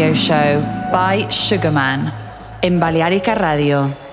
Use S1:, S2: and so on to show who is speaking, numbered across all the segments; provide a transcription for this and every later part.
S1: Radio Show by Sugarman en Balearica Radio.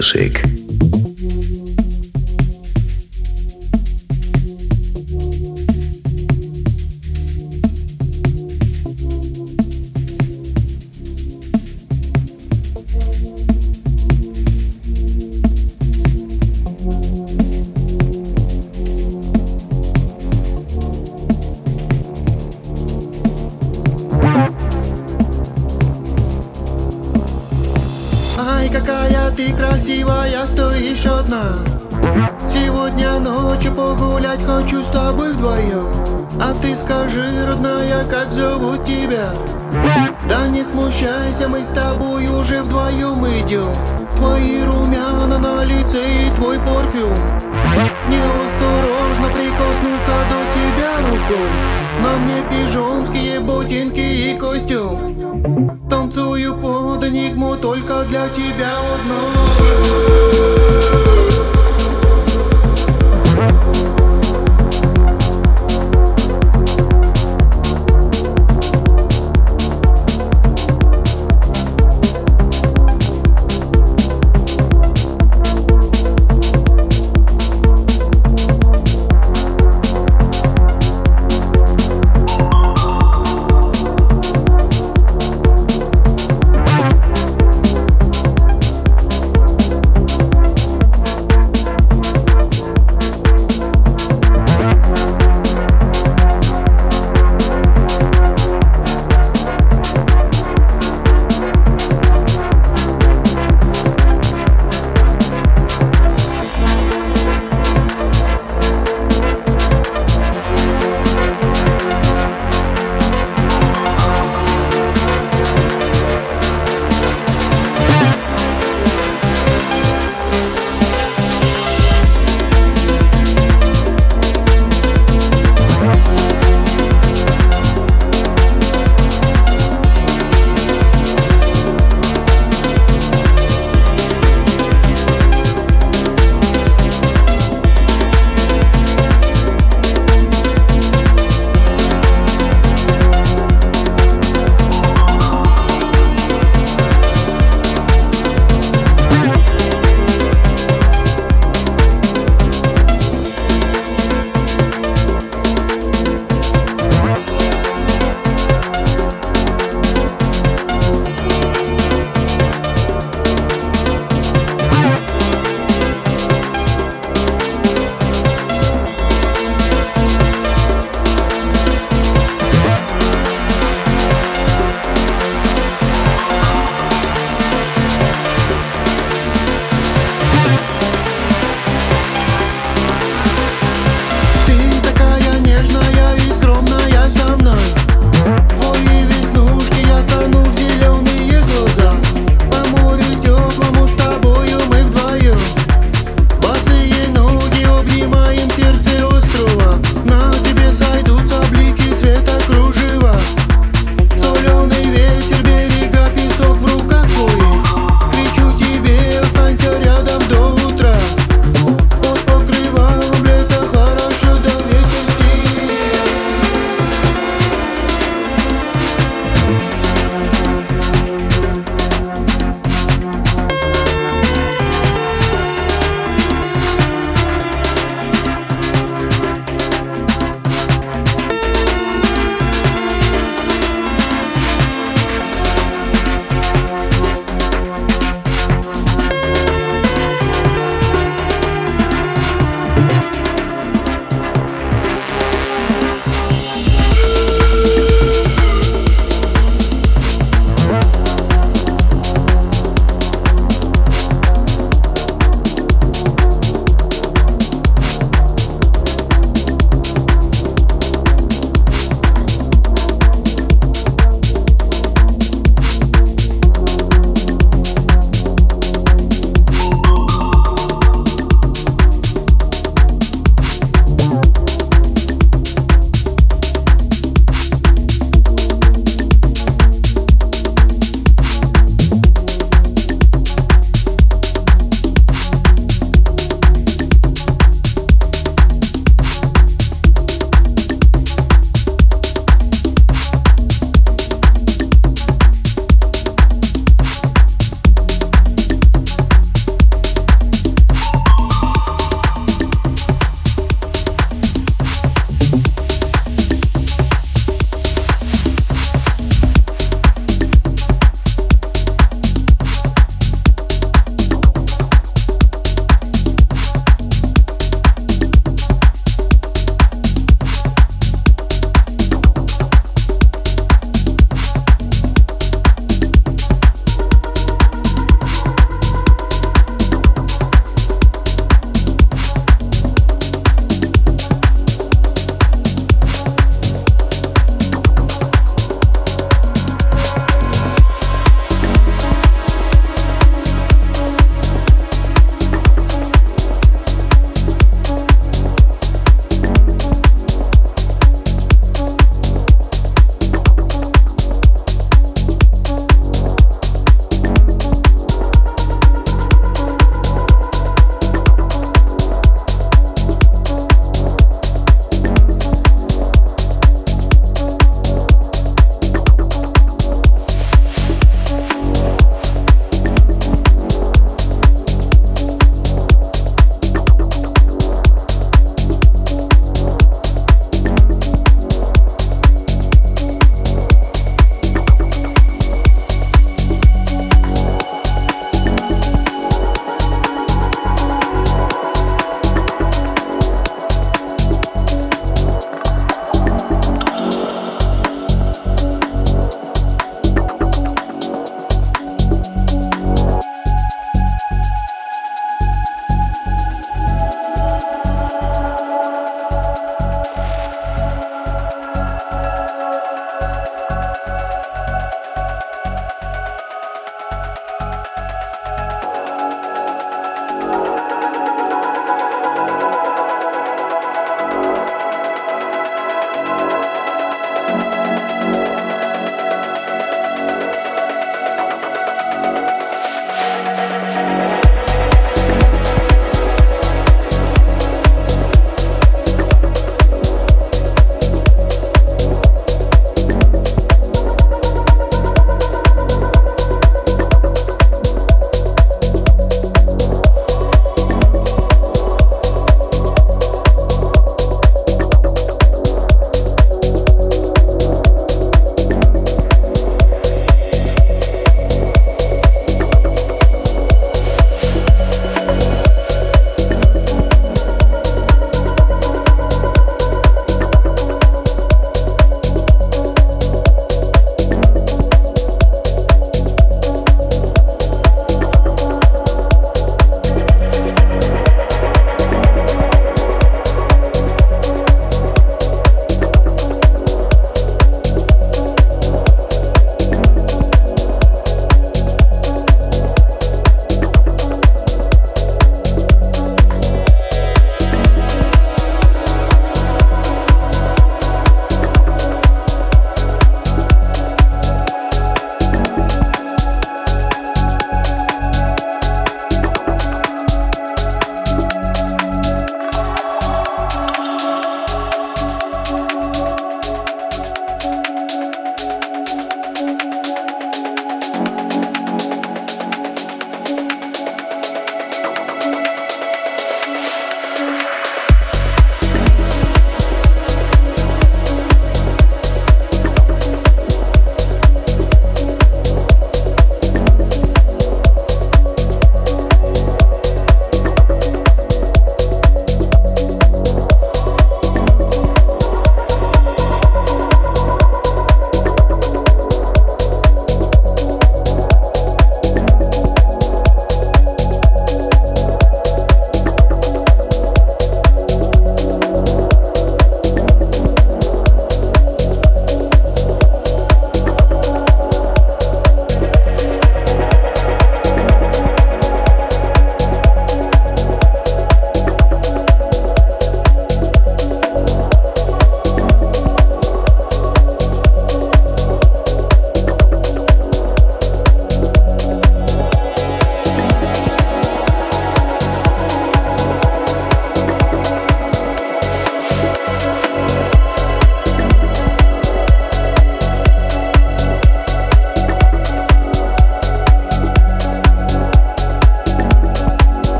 S2: Music.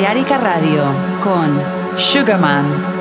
S3: Balearica Radio con Sugarman.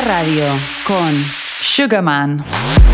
S2: Radio
S4: con Sugarman.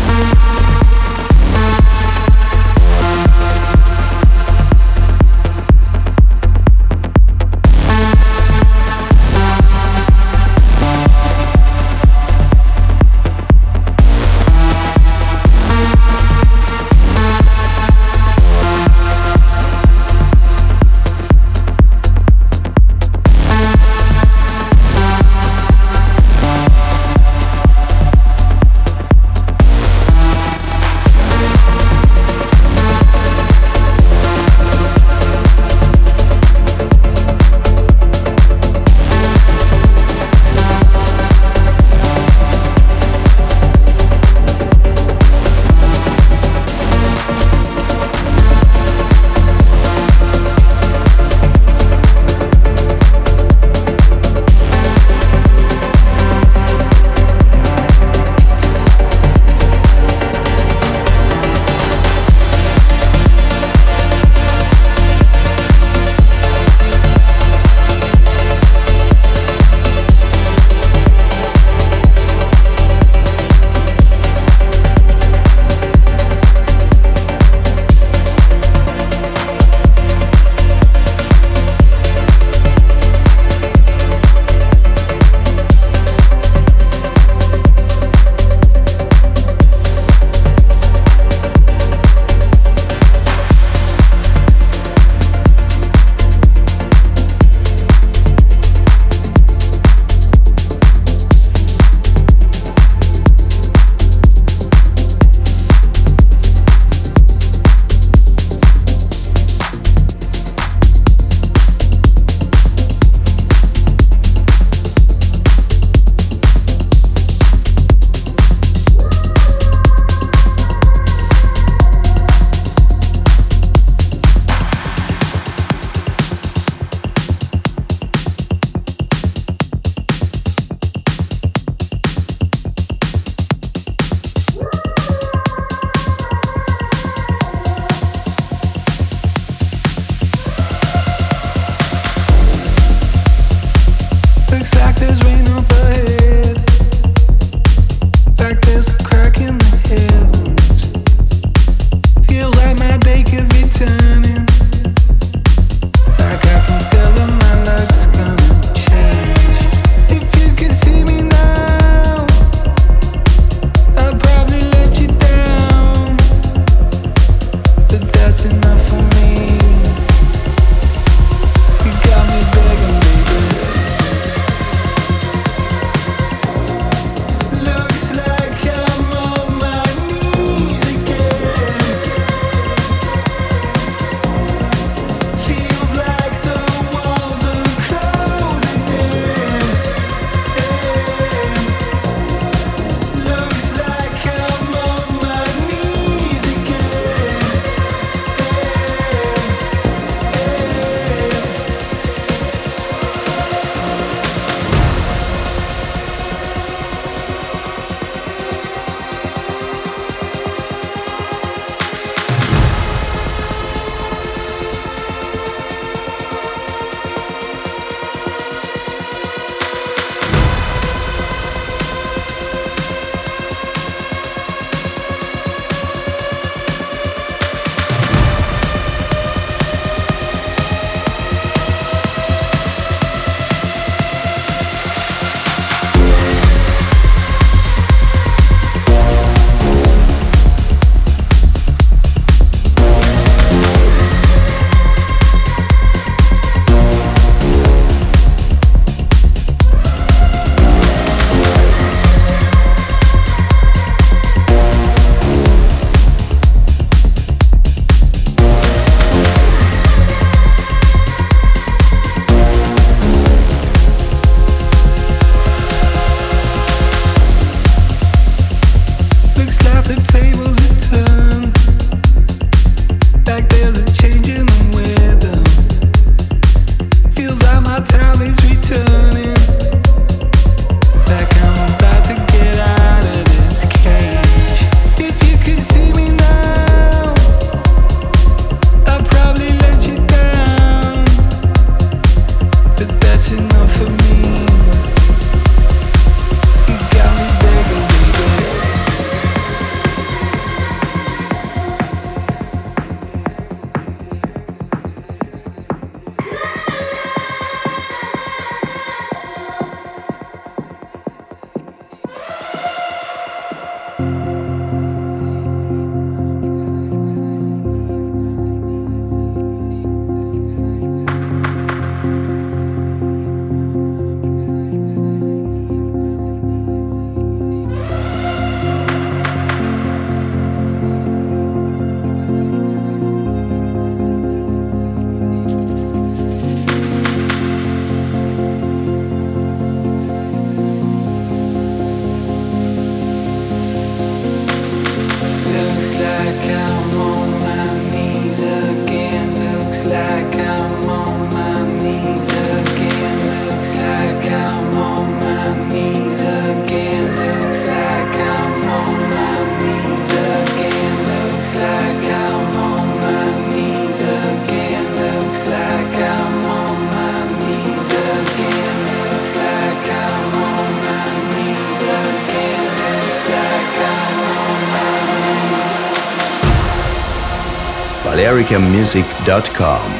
S4: Música Music.com.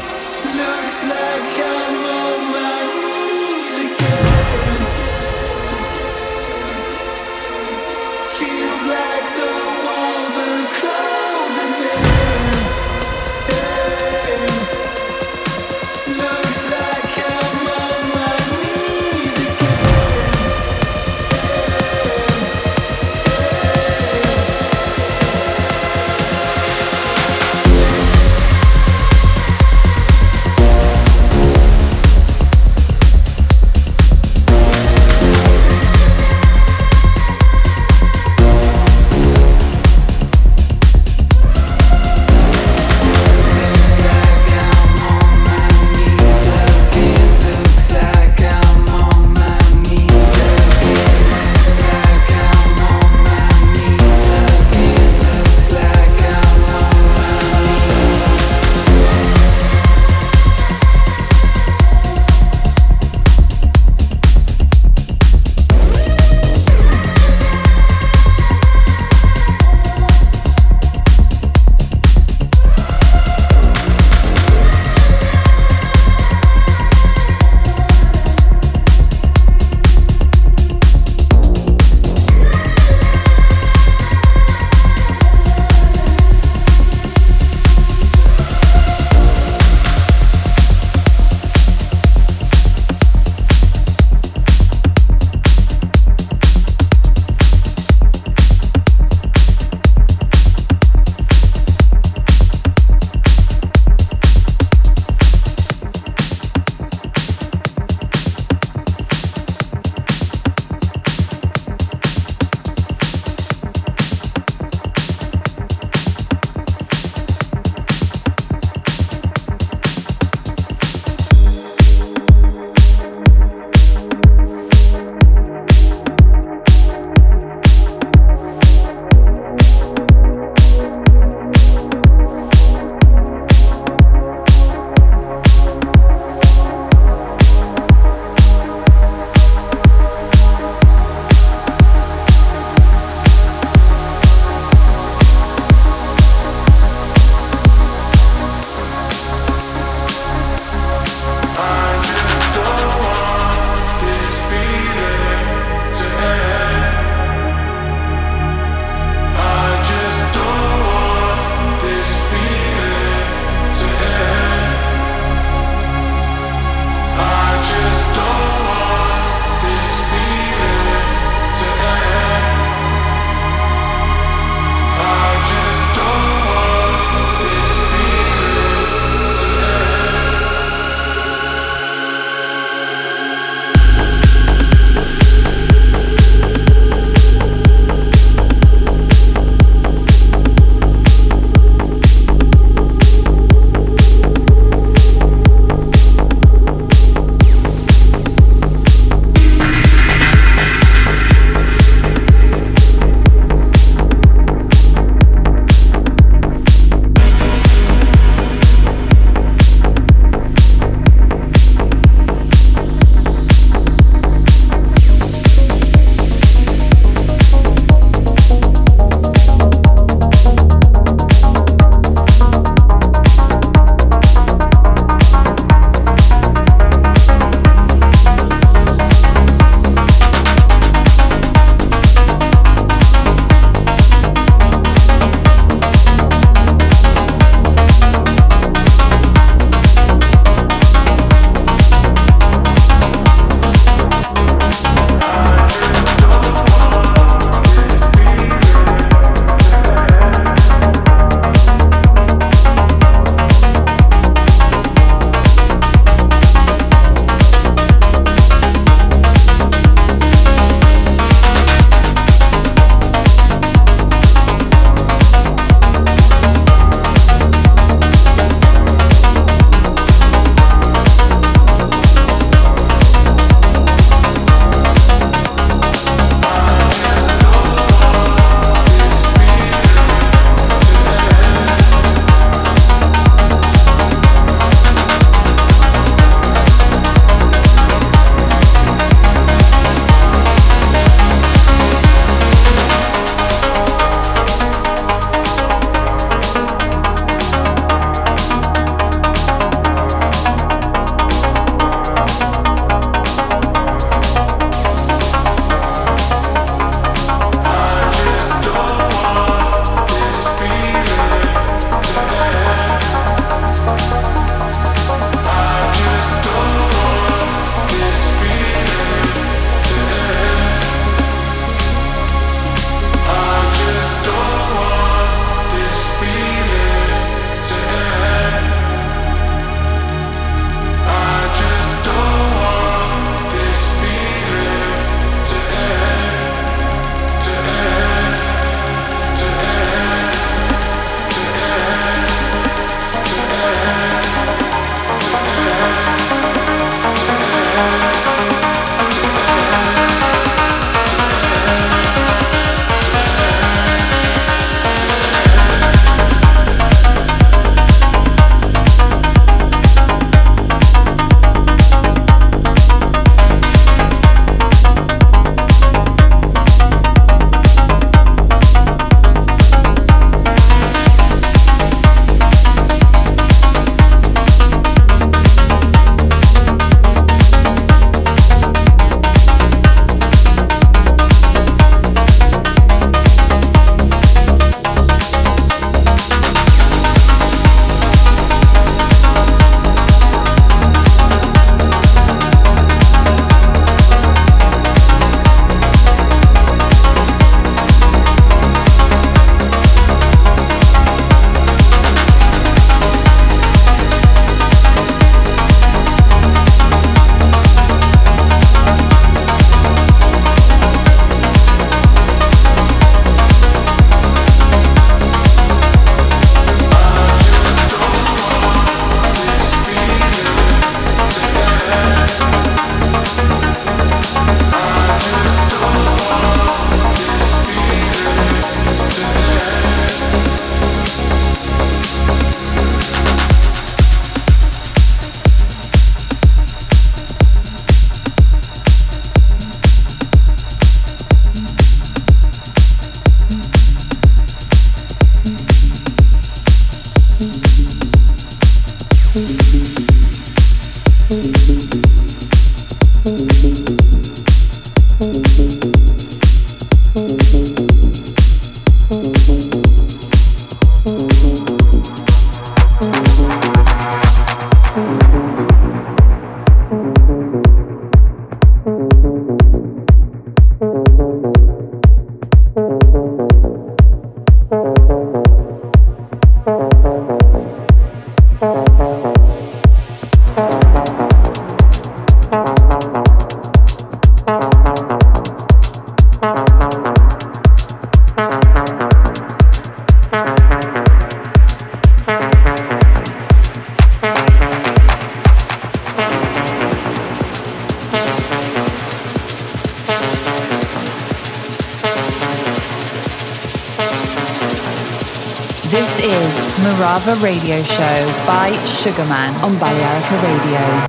S2: americanmusic.com.
S1: radio show by Sugarman on Balearica Radio.